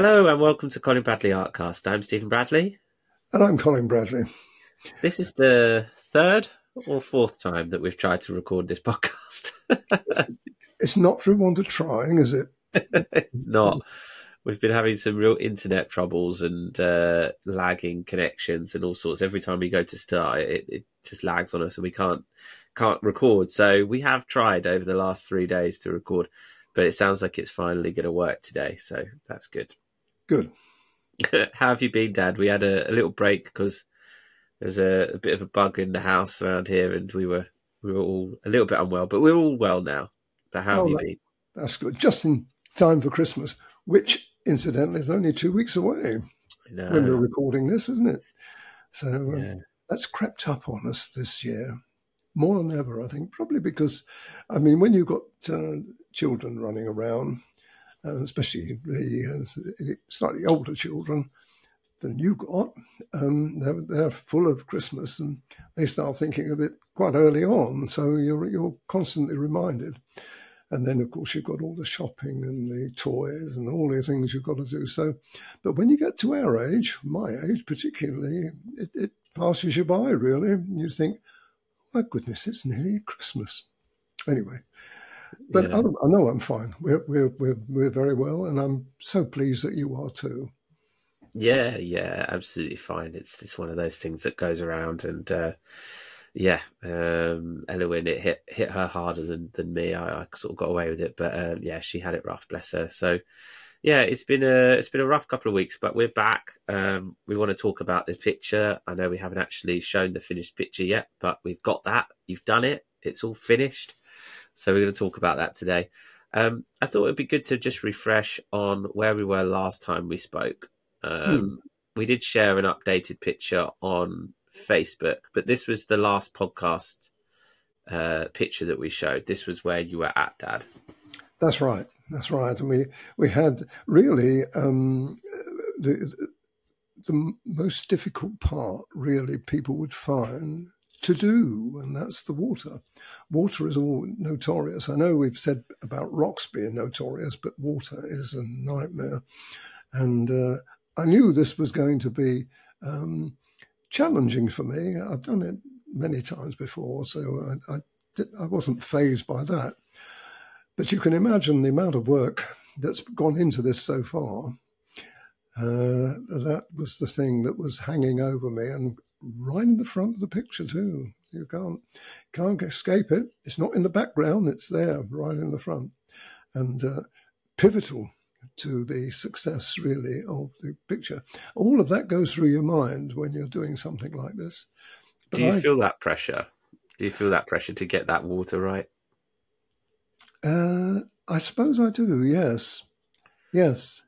Hello and welcome to Colin Bradley Artcast. I'm Stephen Bradley. And I'm Colin Bradley. This is the third or fourth time that we've tried to record this podcast. it's not through want of trying, is it? it's not. We've been having some real internet troubles and uh, lagging connections and all sorts. Every time we go to start, it, it just lags on us and we can't can't record. So we have tried over the last three days to record, but it sounds like it's finally going to work today. So that's good. Good. How have you been, Dad? We had a, a little break because there's a, a, bit of a bug in the house around here, and we were we were all a little bit unwell, but we're all well now. But how oh, have you been? That's good. Just in time for Christmas, which incidentally is only two weeks away when we're recording this, isn't it? So um, yeah. that's crept up on us this year more than ever, I think. Probably because, I mean, when you've got uh, children running around, uh, especially the uh, slightly older children than you got, um, they're, they're, full of Christmas and they start thinking of it quite early on. So you're you're constantly reminded. And then, of course, you've got all the shopping and the toys and all the things you've got to do. So, but when you get to our age, my age particularly, it, it passes you by really. You think, my goodness, it's nearly Christmas. Anyway, but yeah. I, I, know I'm fine. We're, we're, we're, we're very well, and I'm so pleased that you are too. Yeah, yeah, absolutely fine. It's it's one of those things that goes around, and uh, yeah, um, it hit hit her harder than than me. I, I sort of got away with it, but um, yeah, she had it rough, bless her. So yeah, it's been a it's been a rough couple of weeks, but we're back. Um, we want to talk about this picture. I know we haven't actually shown the finished picture yet, but we've got that. You've done it. It's all finished. So we're going to talk about that today. Um, I thought it'd be good to just refresh on where we were last time we spoke. Um, hmm. We did share an updated picture on Facebook, but this was the last podcast uh, picture that we showed. This was where you were at, Dad. That's right. That's right. And we we had really um, the the most difficult part. Really, people would find to do, and that's the water. Water is all notorious. I know we've said about rocks being notorious, but water is a nightmare. And uh, I knew this was going to be um, challenging for me. I've done it many times before, so I, I, did, I wasn't phased by that. But you can imagine the amount of work that's gone into this so far. Uh, that was the thing that was hanging over me, and right in the front of the picture too. You can't can't escape it. It's not in the background; it's there, right in the front, and uh, pivotal to the success really of the picture. All of that goes through your mind when you're doing something like this. But Do you I, feel that pressure? Do you feel that pressure to get that water right? Uh, I suppose I do. Yes, yes,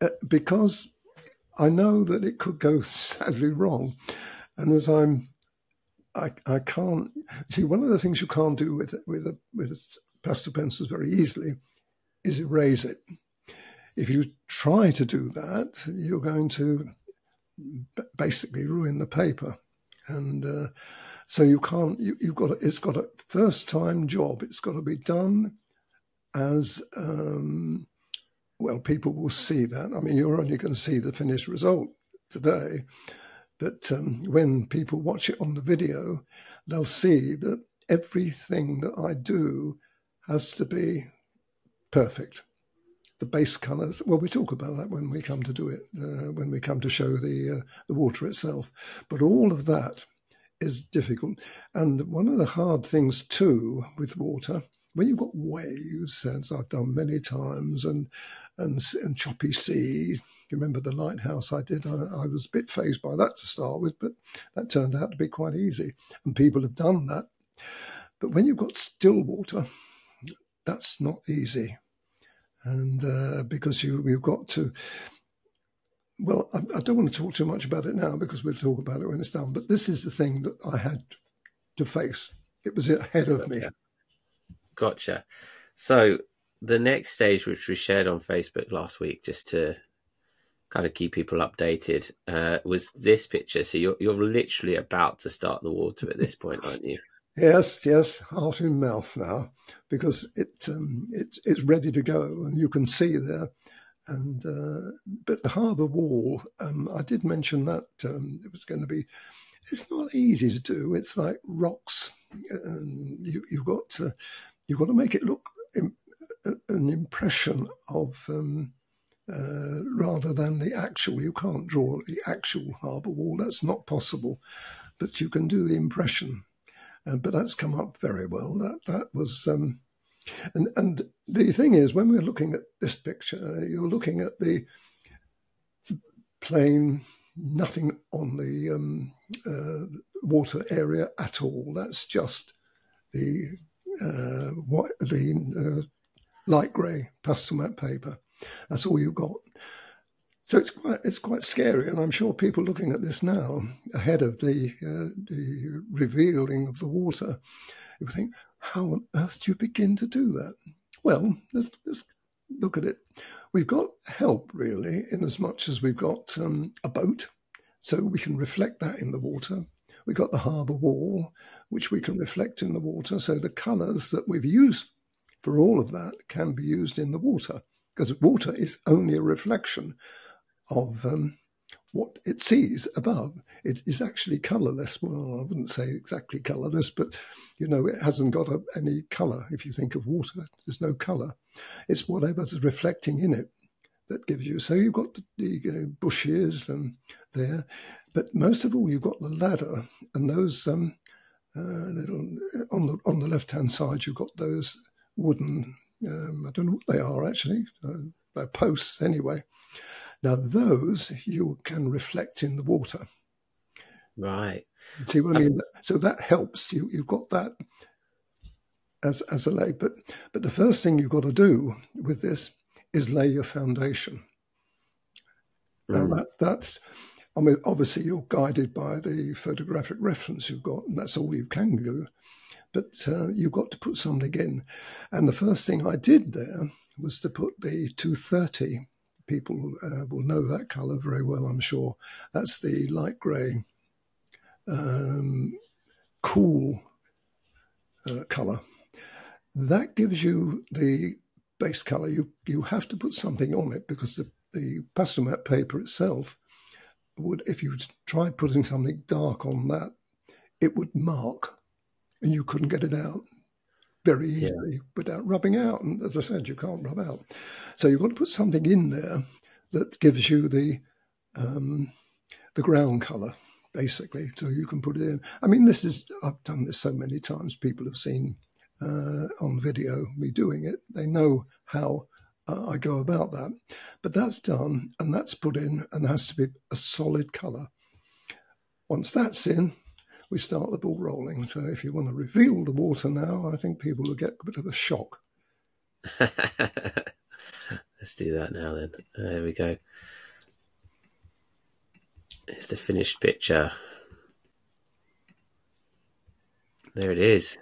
uh, because I know that it could go sadly wrong. And as I'm, I, I can't see one of the things you can't do with with a, with pastel pencils very easily is erase it. If you try to do that, you're going to basically ruin the paper, and uh, so you can't. You, have got it's got a first time job. It's got to be done as um, well. People will see that. I mean, you're only going to see the finished result today, but um, when people watch it on the video, they'll see that everything that I do has to be perfect. The base colours. Well, we talk about that when we come to do it, uh, when we come to show the uh, the water itself. But all of that is difficult, and one of the hard things too with water, when you've got waves, as I've done many times, and and, and choppy seas, you remember the lighthouse I did? I, I, was a bit phased by that to start with, but that turned out to be quite easy. And people have done that. But when you've got still water, that's not easy. And uh, because you, you've got to, well, I, I, don't want to talk too much about it now because we'll talk about it when it's done. But this is the thing that I had to face. It was ahead of me. Gotcha. So the next stage, which we shared on Facebook last week, just to kind of keep people updated uh, was this picture. So you're you're literally about to start the water at this point, aren't you? Yes, yes, heart in mouth now because it um, it's it's ready to go, and you can see there and uh, but the harbour wall, um, I did mention that um, it was going to be. It's not easy to do. It's like rocks, you, have got to you've got to make it look an impression of um, uh, rather than the actual. You can't draw the actual harbour wall. That's not possible, but you can do the impression. Uh, but that's come up very well. That that was um, and and the thing is, when we're looking at this picture, you're looking at the plain, nothing on the um, uh, water area at all. That's just the uh, what the uh, light grey Pastelmat paper. That's all you've got. So it's quite it's quite scary, and I'm sure people looking at this now, ahead of the uh, the revealing of the water, you think, how on earth do you begin to do that? Well, let's, let's look at it. We've got help, really, in as much as we've got um, a boat, so we can reflect that in the water. We've got the harbour wall, which we can reflect in the water. So the colours that we've used for all of that can be used in the water, because water is only a reflection of um, what it sees above. It is actually colorless. Well, I wouldn't say exactly colorless, but you know, it hasn't got a, any color. If you think of water, there's no color. It's whatever's reflecting in it that gives you. So you've got the, the bushes um, there, but most of all, you've got the ladder and those um, uh, little on the on the left hand side. You've got those wooden. Um, I don't know what they are actually. Uh, they're posts anyway. Now, those you can reflect in the water. Right. See what I mean? So that helps. You, you've got that as, as a lay. But, but the first thing you've got to do with this is lay your foundation. Mm. Now that, that's, I mean, obviously you're guided by the photographic reference you've got, and that's all you can do. But uh, you've got to put something in. And the first thing I did there was to put the 230 people uh, will know that colour very well, I'm sure. That's the light grey, um, cool uh, colour. That gives you the base colour. You you have to put something on it because the, the Pastelmat paper itself would, if you tried putting something dark on that, it would mark, and you couldn't get it out very easily yeah. without rubbing out. And as I said, you can't rub out. So you've got to put something in there that gives you the um, the ground color, basically, so you can put it in. I mean, this is I've done this so many times. People have seen uh, on video me doing it. They know how uh, I go about that. But that's done, and that's put in, and has to be a solid color. Once that's in, we start the ball rolling. So if you want to reveal the water now, I think people will get a bit of a shock. Let's do that now then. There we go. It's the finished picture. There it is.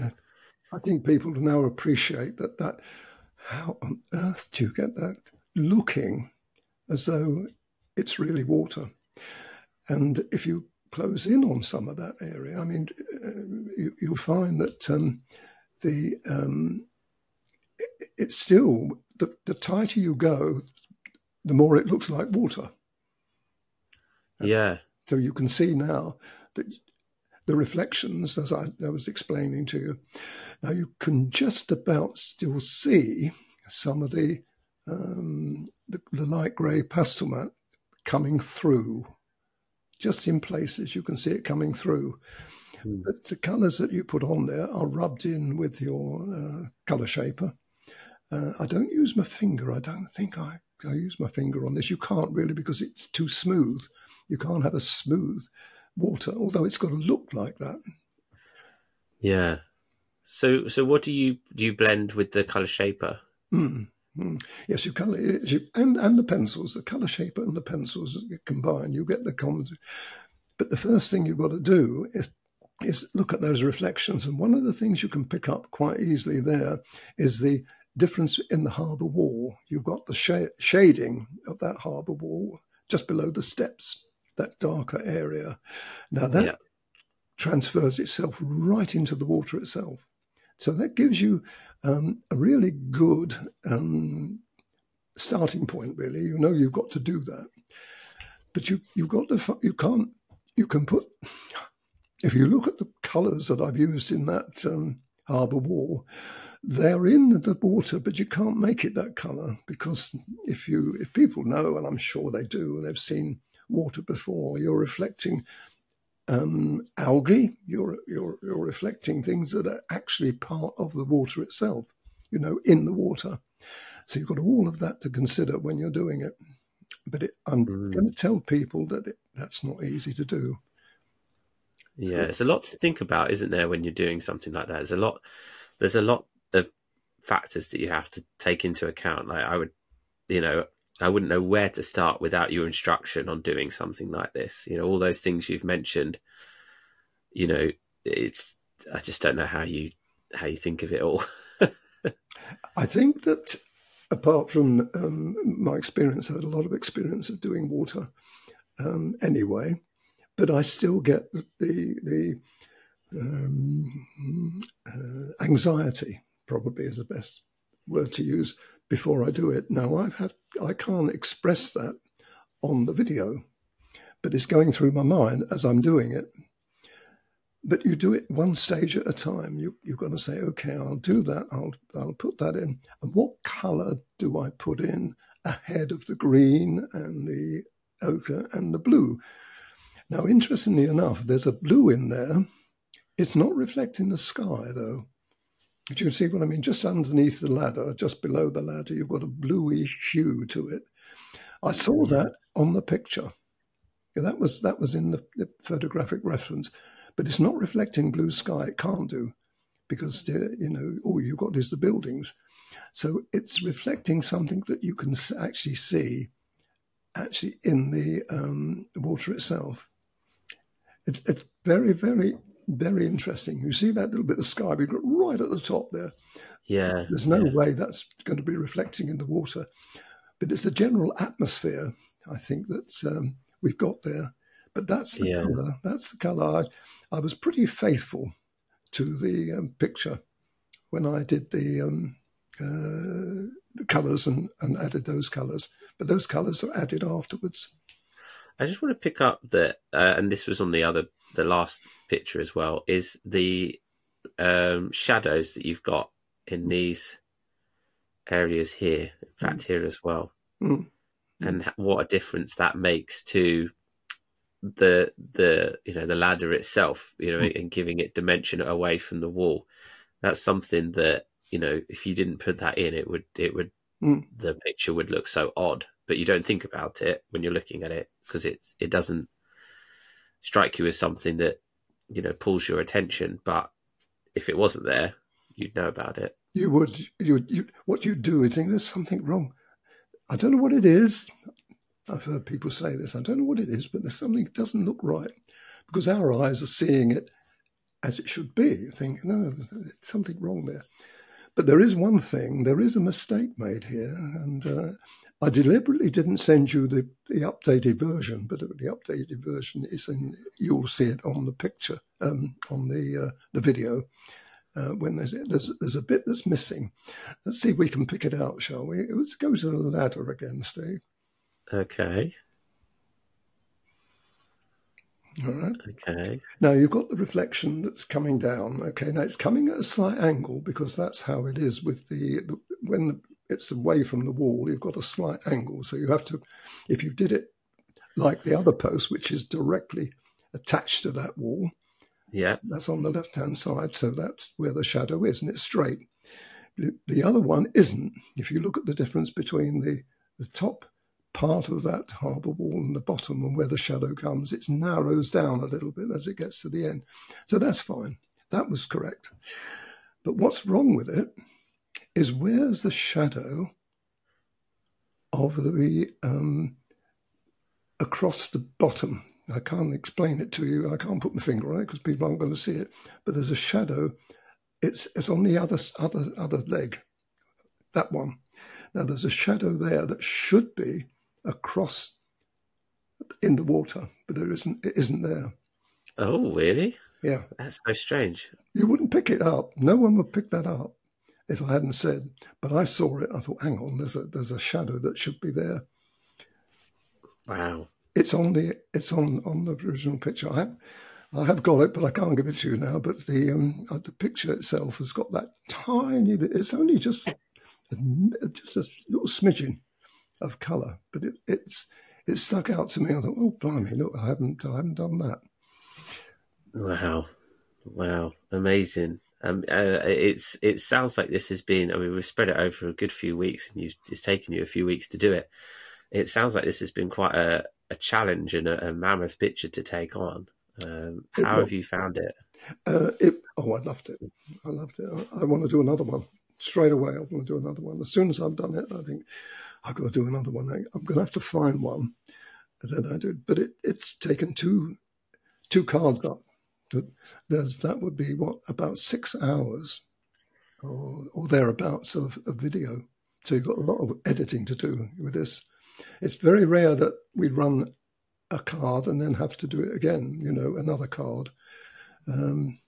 I think people now appreciate that. That how on earth do you get that looking as though it's really water? And if you close in on some of that area. I mean, uh, you, will find that um, the um, it, it's still the, the tighter you go, the more it looks like water. Yeah. So you can see now that the reflections, as I, I, was explaining to you, now you can just about still see some of the um, the, the light grey Pastelmat coming through just in places you can see it coming through. Mm. But the colours that you put on there are rubbed in with your uh, colour shaper. Uh, I don't use my finger. I don't think I, I use my finger on this. You can't really because it's too smooth. You can't have a smooth water, although it's got to look like that. Yeah. So, so what do you do? You blend with the color shaper. Mm. Mm. Yes, you color you, and and the pencils, the color shaper and the pencils combine. You get the common. But the first thing you've got to do is is look at those reflections. And one of the things you can pick up quite easily there is the difference in the harbour wall. You've got the sh- shading of that harbour wall just below the steps, that darker area. Now that yeah. transfers itself right into the water itself. So that gives you um, a really good um, starting point. Really, you know you've got to do that, but you you've got to you can't you can put if you look at the colours that I've used in that um, harbour wall, they're in the water, but you can't make it that colour because if you if people know, and I'm sure they do, and they've seen water before, you're reflecting um, algae. You're you're you're reflecting things that are actually part of the water itself. You know, in the water. So you've got all of that to consider when you're doing it. But it, I'm mm. going to tell people that it, that's not easy to do. Yeah, it's a lot to think about, isn't there, when you're doing something like that? There's a lot. There's a lot of factors that you have to take into account. Like I would, you know, I wouldn't know where to start without your instruction on doing something like this. You know, all those things you've mentioned. You know, it's I just don't know how you how you think of it all. I think that apart from um, my experience, I had a lot of experience of doing water um, anyway, but I still get the the, um, uh, anxiety. Probably is the best word to use before I do it. Now I've had I can't express that on the video, but it's going through my mind as I'm doing it. But you do it one stage at a time. You, you've got to say, okay, I'll do that. I'll I'll put that in. And what colour do I put in ahead of the green and the ochre and the blue? Now, interestingly enough, there's a blue in there. It's not reflecting the sky, though. Do you see what I mean? Just underneath the ladder, just below the ladder, you've got a bluey hue to it. I saw that on the picture. Yeah, that was that was in the, the, photographic reference, but it's not reflecting blue sky. It can't do because you know all you've got is the buildings. So it's reflecting something that you can actually see, actually in the um, water itself. It's, it's very very very interesting. You see that little bit of sky we've got right at the top there. Yeah. There's no yeah. way that's going to be reflecting in the water, but it's the general atmosphere, I think, that um, we've got there. But that's the yeah. colour. That's the colour. I, I, was pretty faithful to the um, picture when I did the, um, uh, the colours and, and added those colours. But those colours are added afterwards. I just want to pick up that, uh, and this was on the other, the last picture as well, is the um, shadows that you've got in these areas here. In fact, mm. here as well, mm. and what a difference that makes to the the you know the ladder itself. You know, mm. and giving it dimension away from the wall. That's something that you know if you didn't put that in, it would it would the picture would look so odd. But you don't think about it when you're looking at it because it it doesn't strike you as something that you know pulls your attention. But if it wasn't there, you'd know about it. You would. You, you what you do is think there's something wrong. I don't know what it is. I've heard people say this. I don't know what it is, but there's something that doesn't look right because our eyes are seeing it as it should be. You think, no, there's something wrong there. But there is one thing, there is a mistake made here. And uh, I deliberately didn't send you the, the updated version, but the updated version is in. You'll see it on the picture, um, on the uh, the video. Uh, when there's, there's there's a bit that's missing. Let's see if we can pick it out, shall we? Let's go to the ladder again, Steve. Okay. All right. Okay. Now you've got the reflection that's coming down. Okay. Now it's coming at a slight angle because that's how it is with the, the when the, it's away from the wall, you've got a slight angle. So you have to, if you did it like the other post, which is directly attached to that wall, yeah, that's on the left hand side. So that's where the shadow is, and it's straight. The other one isn't. If you look at the difference between the, the top part of that harbour wall and the bottom and where the shadow comes, it narrows down a little bit as it gets to the end. So that's fine. That was correct. But what's wrong with it is where's the shadow of the um, across the bottom. I can't explain it to you. I can't put my finger on it because people aren't going to see it. But there's a shadow. It's it's on the other other other leg. That one. Now there's a shadow there that should be across in the water, but there isn't. It isn't there. Oh, really? Yeah. That's so strange. You wouldn't pick it up. No one would pick that up if I hadn't said. But I saw it. I thought, hang on, there's a there's a shadow that should be there. Wow. It's on the it's on on the original picture. I have, I have got it, but I can't give it to you now. But the um, uh, the picture itself has got that tiny bit. It's only just a, just a little smidgen of colour, but it, it's it stuck out to me. I thought, oh blimey, look, I haven't I haven't done that. Wow, wow, amazing. Um, uh, it's it sounds like this has been. I mean, we've spread it over a good few weeks, and it's taken you a few weeks to do it. It sounds like this has been quite a, a challenge and a, a mammoth picture to take on. Um, how have you found it? Uh, it? Oh, I loved it. I loved it. I, I, want to do another one straight away. I want to do another one as soon as I've done it. I think I've got to do another one. I, am going to have to find one that I did, but it, it's taken two two cards up. There's that would be what about six hours or, or thereabouts of, video. So you've got a lot of editing to do with this. It's very rare that we run a card and then have to do it again, you know, another card. Um,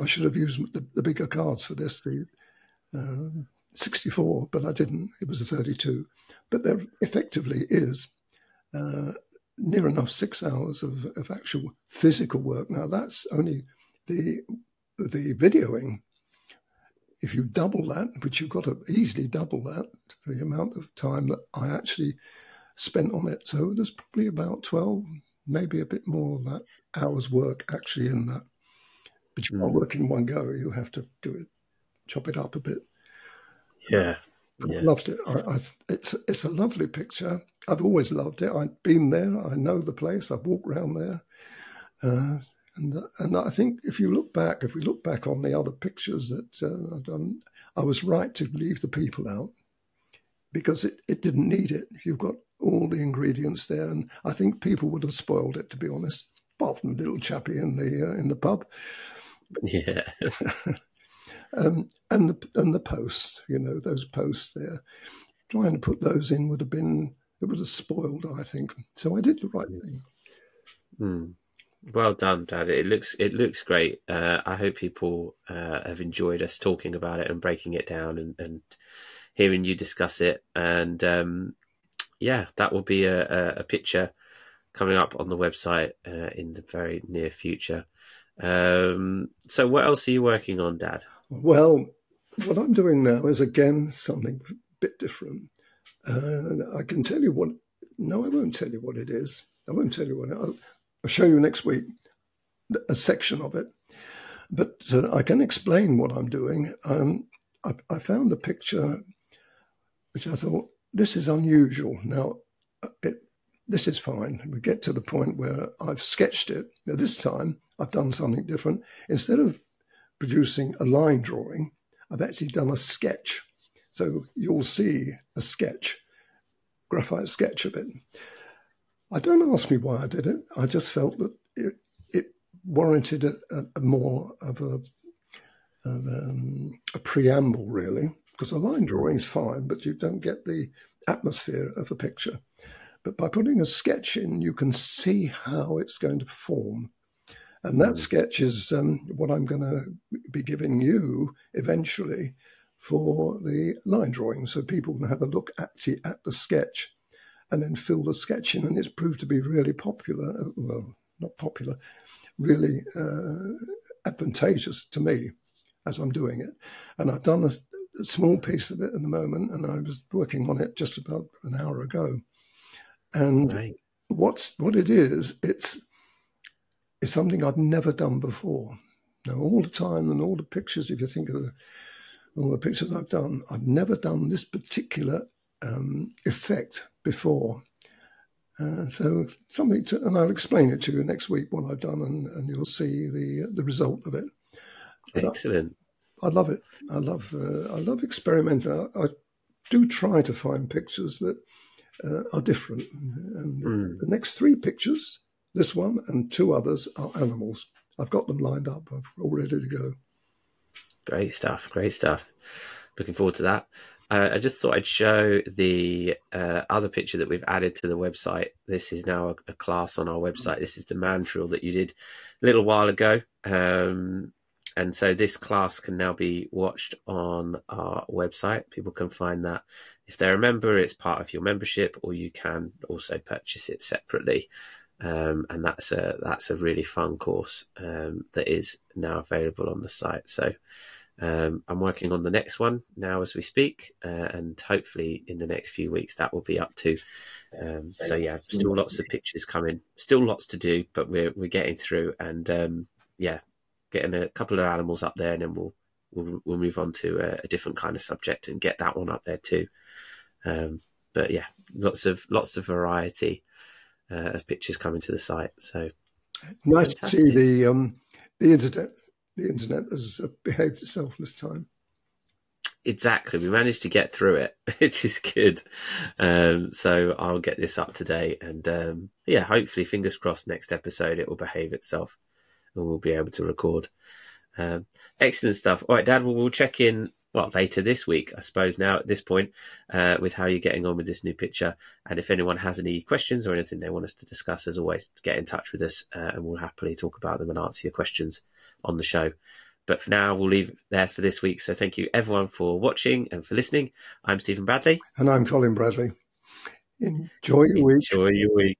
I should have used the, the, bigger cards for this, the uh, 64, but I didn't. It was a 32. But there effectively is uh, near enough six hours of, of actual physical work. Now, that's only the the videoing. If you double that, which you've got to easily double that, the amount of time that I actually spent on it. So there's probably about 12, maybe a bit more of that hours work actually in that. But you can't mm. work in one go. You have to do it, chop it up a bit. Yeah. yeah. I loved it. I, it's it's a lovely picture. I've always loved it. I've been there. I know the place. I've walked around there, uh, and and I think if you look back, if we look back on the other pictures that uh, I've done, I was right to leave the people out because it, it didn't need it. You've got all the ingredients there, and I think people would have spoiled it, to be honest. Apart from the little chappie in the uh, in the pub. Yeah. um, and the and the posts, you know, those posts there, trying to put those in would have been it would have spoiled, I think. So I did the right thing. Mm. Well done, Dad. It looks it looks great. Uh, I hope people uh, have enjoyed us talking about it and breaking it down and, and hearing you discuss it. And um, yeah, that will be a, a, picture coming up on the website uh, in the very near future. Um, so, what else are you working on, Dad? Well, what I'm doing now is again something a bit different. Uh, I can tell you what. No, I won't tell you what it is. I won't tell you what. I'll, I'll show you next week a section of it. But uh, I can explain what I'm doing. Um, I, I, found a picture which I thought this is unusual. Now, uh, it, this is fine. We get to the point where I've sketched it. Now, this time I've done something different. Instead of producing a line drawing, I've actually done a sketch. So you'll see a sketch, graphite sketch of it. I don't ask me why I did it. I just felt that it, it warranted a, a, more of a, of, um, a preamble, really because a line drawing is fine, but you don't get the atmosphere of a picture. But by putting a sketch in, you can see how it's going to perform. And that mm. sketch is um, what I'm going to be giving you eventually for the line drawing. So people can have a look actually at the sketch and then fill the sketch in. And it's proved to be really popular. Well, not popular, really uh, advantageous to me as I'm doing it. And I've done a, a small piece of it at the moment, and I was working on it just about an hour ago. And right. what's what it is, it's it's something I've never done before. Now, all the time and all the pictures, if you think of the, all the pictures I've done, I've never done this particular um, effect before. Uh, so something to, and I'll explain it to you next week what I've done, and, and you'll see the the result of it. Excellent. I love it. I love uh, I love experimenting. I, I, do try to find pictures that uh, are different. And mm. the next three pictures, this one and two others, are animals. I've got them lined up. I'm all ready to go. Great stuff. Great stuff. Looking forward to that. Uh, I just thought I'd show the uh, other picture that we've added to the website. This is now a, a, class on our website. This is the mandrill that you did a little while ago. Um, and so this class can now be watched on our website. People can find that if they're a member, it's part of your membership, or you can also purchase it separately. Um, and that's a that's a really fun course um, that is now available on the site. So um, I'm working on the next one now as we speak, uh, and hopefully in the next few weeks that will be up too. Um, so yeah, still lots of pictures coming, still lots to do, but we're we're getting through, and um, yeah, getting a couple of animals up there, and then we'll we'll, we'll move on to a, a, different kind of subject and get that one up there too. Um, but yeah, lots of lots of variety uh, of pictures coming to the site. So nice fantastic. to see the um, the internet the internet has behaved itself this time. Exactly, we managed to get through it, which is good. Um, so I'll get this up today, and um, yeah, hopefully, fingers crossed, next episode it will behave itself, and we'll be able to record. Um, excellent stuff. All right, Dad, well, we'll check in well later this week, I suppose. Now at this point, uh, with how you're getting on with this new picture, and if anyone has any questions or anything they want us to discuss, as always, get in touch with us, uh, and we'll happily talk about them and answer your questions on the show. But for now, we'll leave it there for this week. So thank you everyone for watching and for listening. I'm Stephen Bradley. And I'm Colin Bradley. Enjoy your week. Enjoy your week.